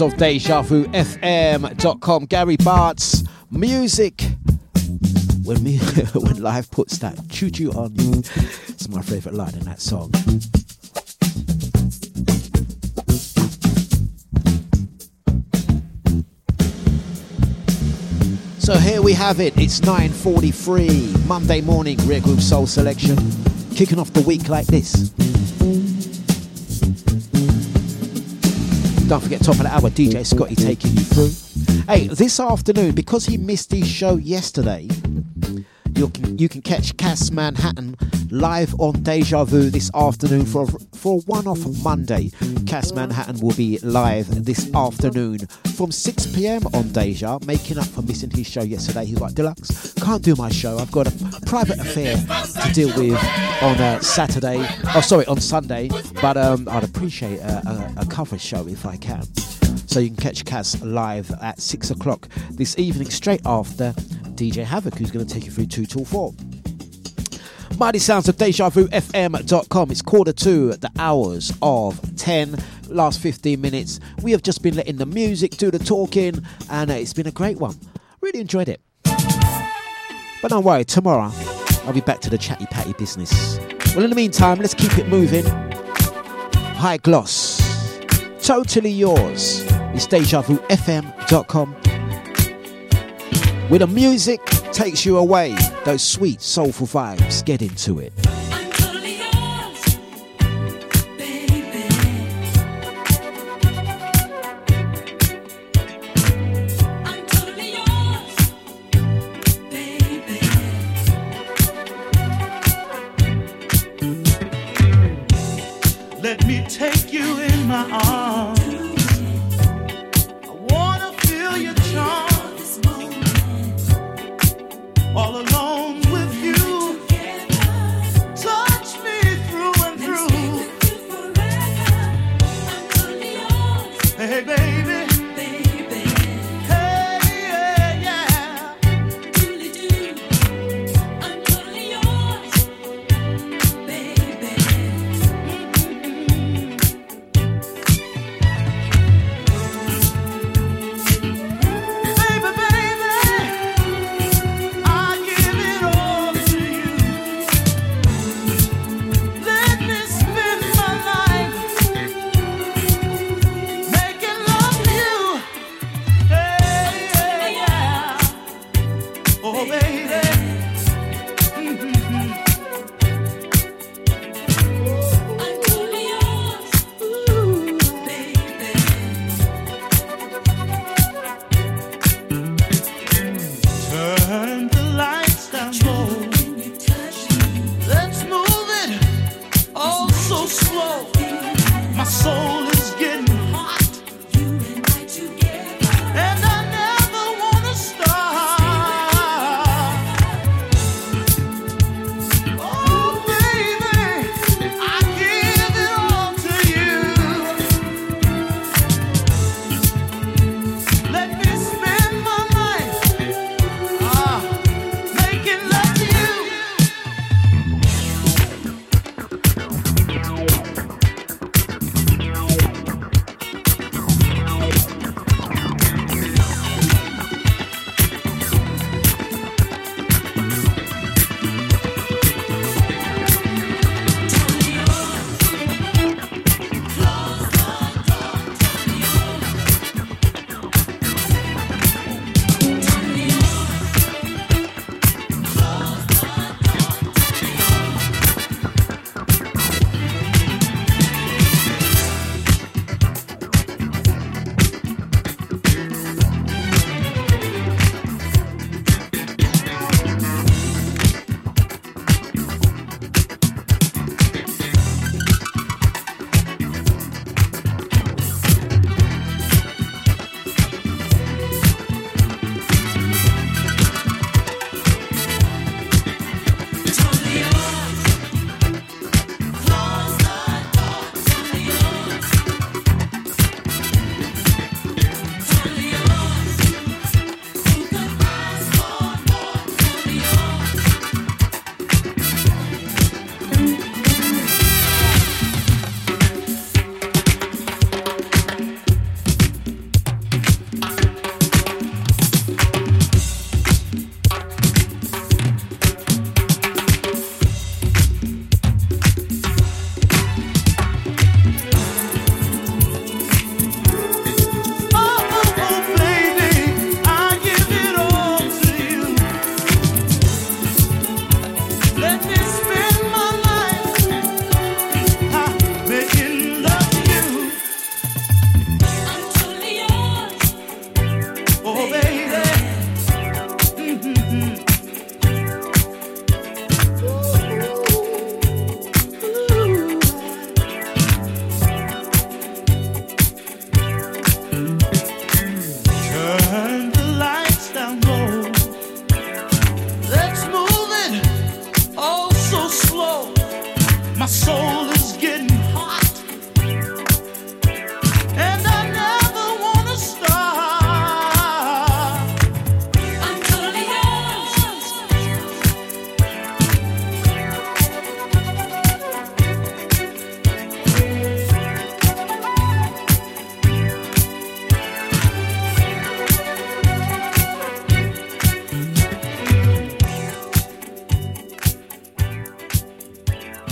Of Deja Vu FM.com. Gary Bartz music. When me, when life puts that choo choo on you, it's my favourite line in that song. So here we have it. It's 9:43 Monday morning. Rare Groove Soul Selection, kicking off the week like this. Don't forget, top of the hour, DJ Scotty taking you through. Hey, this afternoon, because he missed his show yesterday, you can, you can catch Cass Manhattan live on Deja Vu this afternoon for, for a one off Monday. Cass Manhattan will be live this afternoon from 6 pm on Deja, making up for missing his show yesterday. He's like, Dlux, can't do my show. I've got a private affair to deal with on uh, Saturday. Oh, sorry, on Sunday. But um, I'd appreciate a, a, a cover show if I can. So you can catch Kaz live at 6 o'clock this evening, straight after DJ Havoc, who's going to take you through 2 till 4. Mighty Sounds of Deja Vu FM.com. It's quarter to the hours of 10. Last 15 minutes, we have just been letting the music do the talking, and uh, it's been a great one. Really enjoyed it. But don't worry, tomorrow I'll be back to the chatty patty business. Well, in the meantime, let's keep it moving. High gloss, totally yours. It's DejaVuFM.com. Where the music takes you away, those sweet, soulful vibes. Get into it.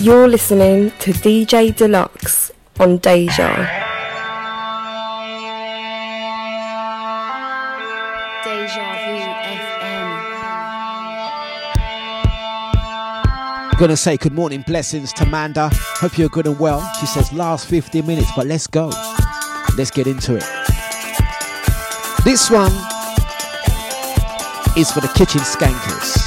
You're listening to DJ Dlux on Deja. Deja Vu FM. I'm gonna say good morning, blessings to Manda. Hope you're good and well. She says last 15 minutes, but let's go. Let's get into it. This one is for the kitchen skankers.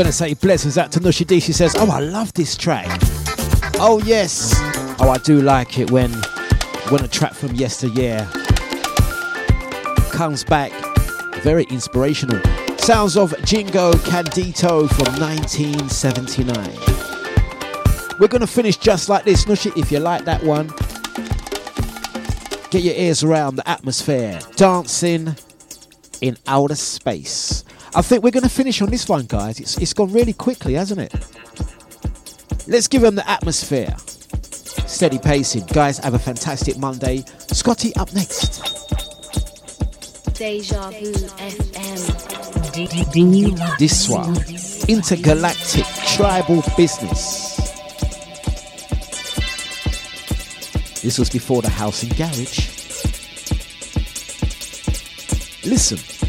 Gonna say blessings out to Nushi D. She says, Oh, I love this track. Oh, yes. Oh, I do like it when when a track from yesteryear comes back. Very inspirational. Sounds of Jingo Candido from 1979. We're gonna finish just like this, Nushi. If you like that one, get your ears around the Atmosfear. Dancing in outer space. I think we're going to finish on this one, guys. It's, it's gone really quickly, hasn't it? Let's give them the Atmosfear. Steady pacing. Guys, have a fantastic Monday. Scotty up next. Deja Vu FM. This one. Intergalactic tribal business. This was before the house and garage. Listen.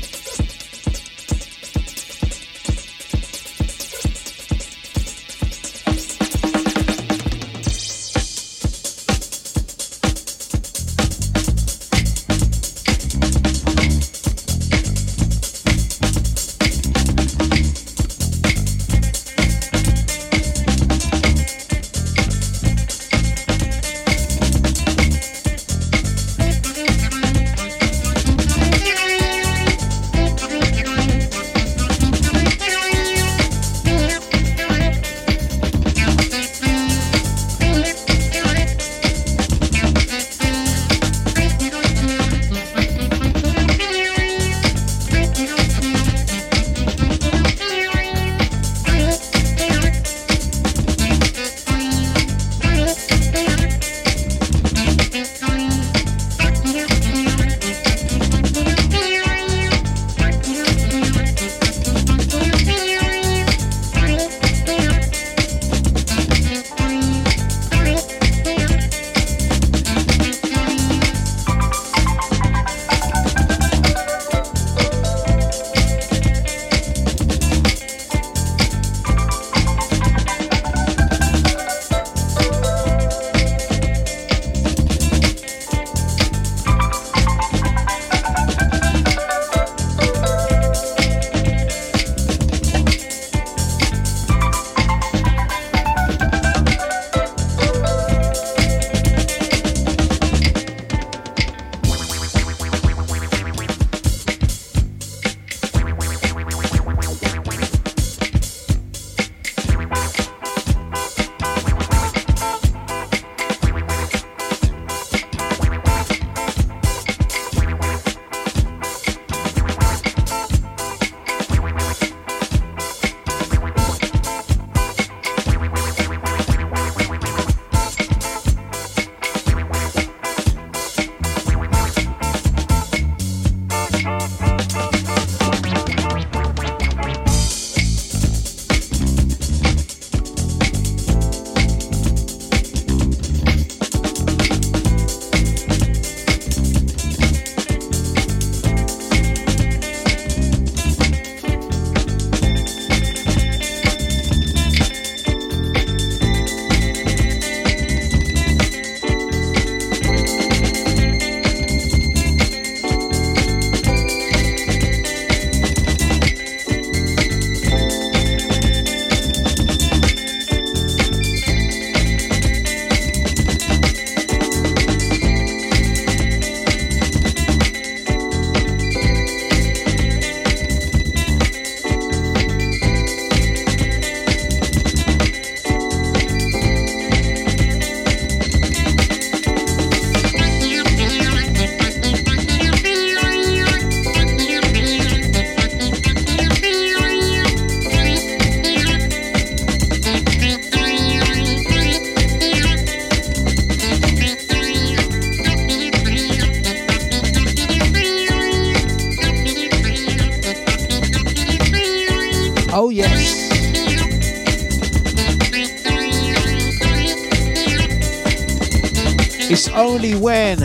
Only when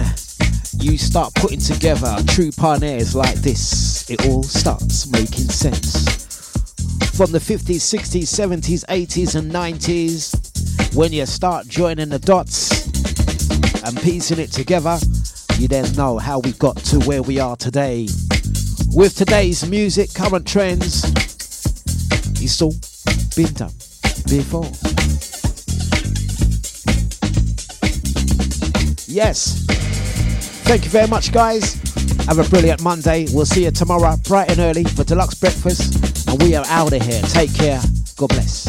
you start putting together true pioneers like this, it all starts making sense. From the 50s, 60s, 70s, 80s, and 90s, when you start joining the dots and piecing it together, you then know how we got to where we are today. With today's music, current trends, It's all been done before. Yes. Thank you very much, guys. Have a brilliant Monday. We'll see you tomorrow, bright and early, for Dlux breakfast. And we are out of here. Take care. God bless.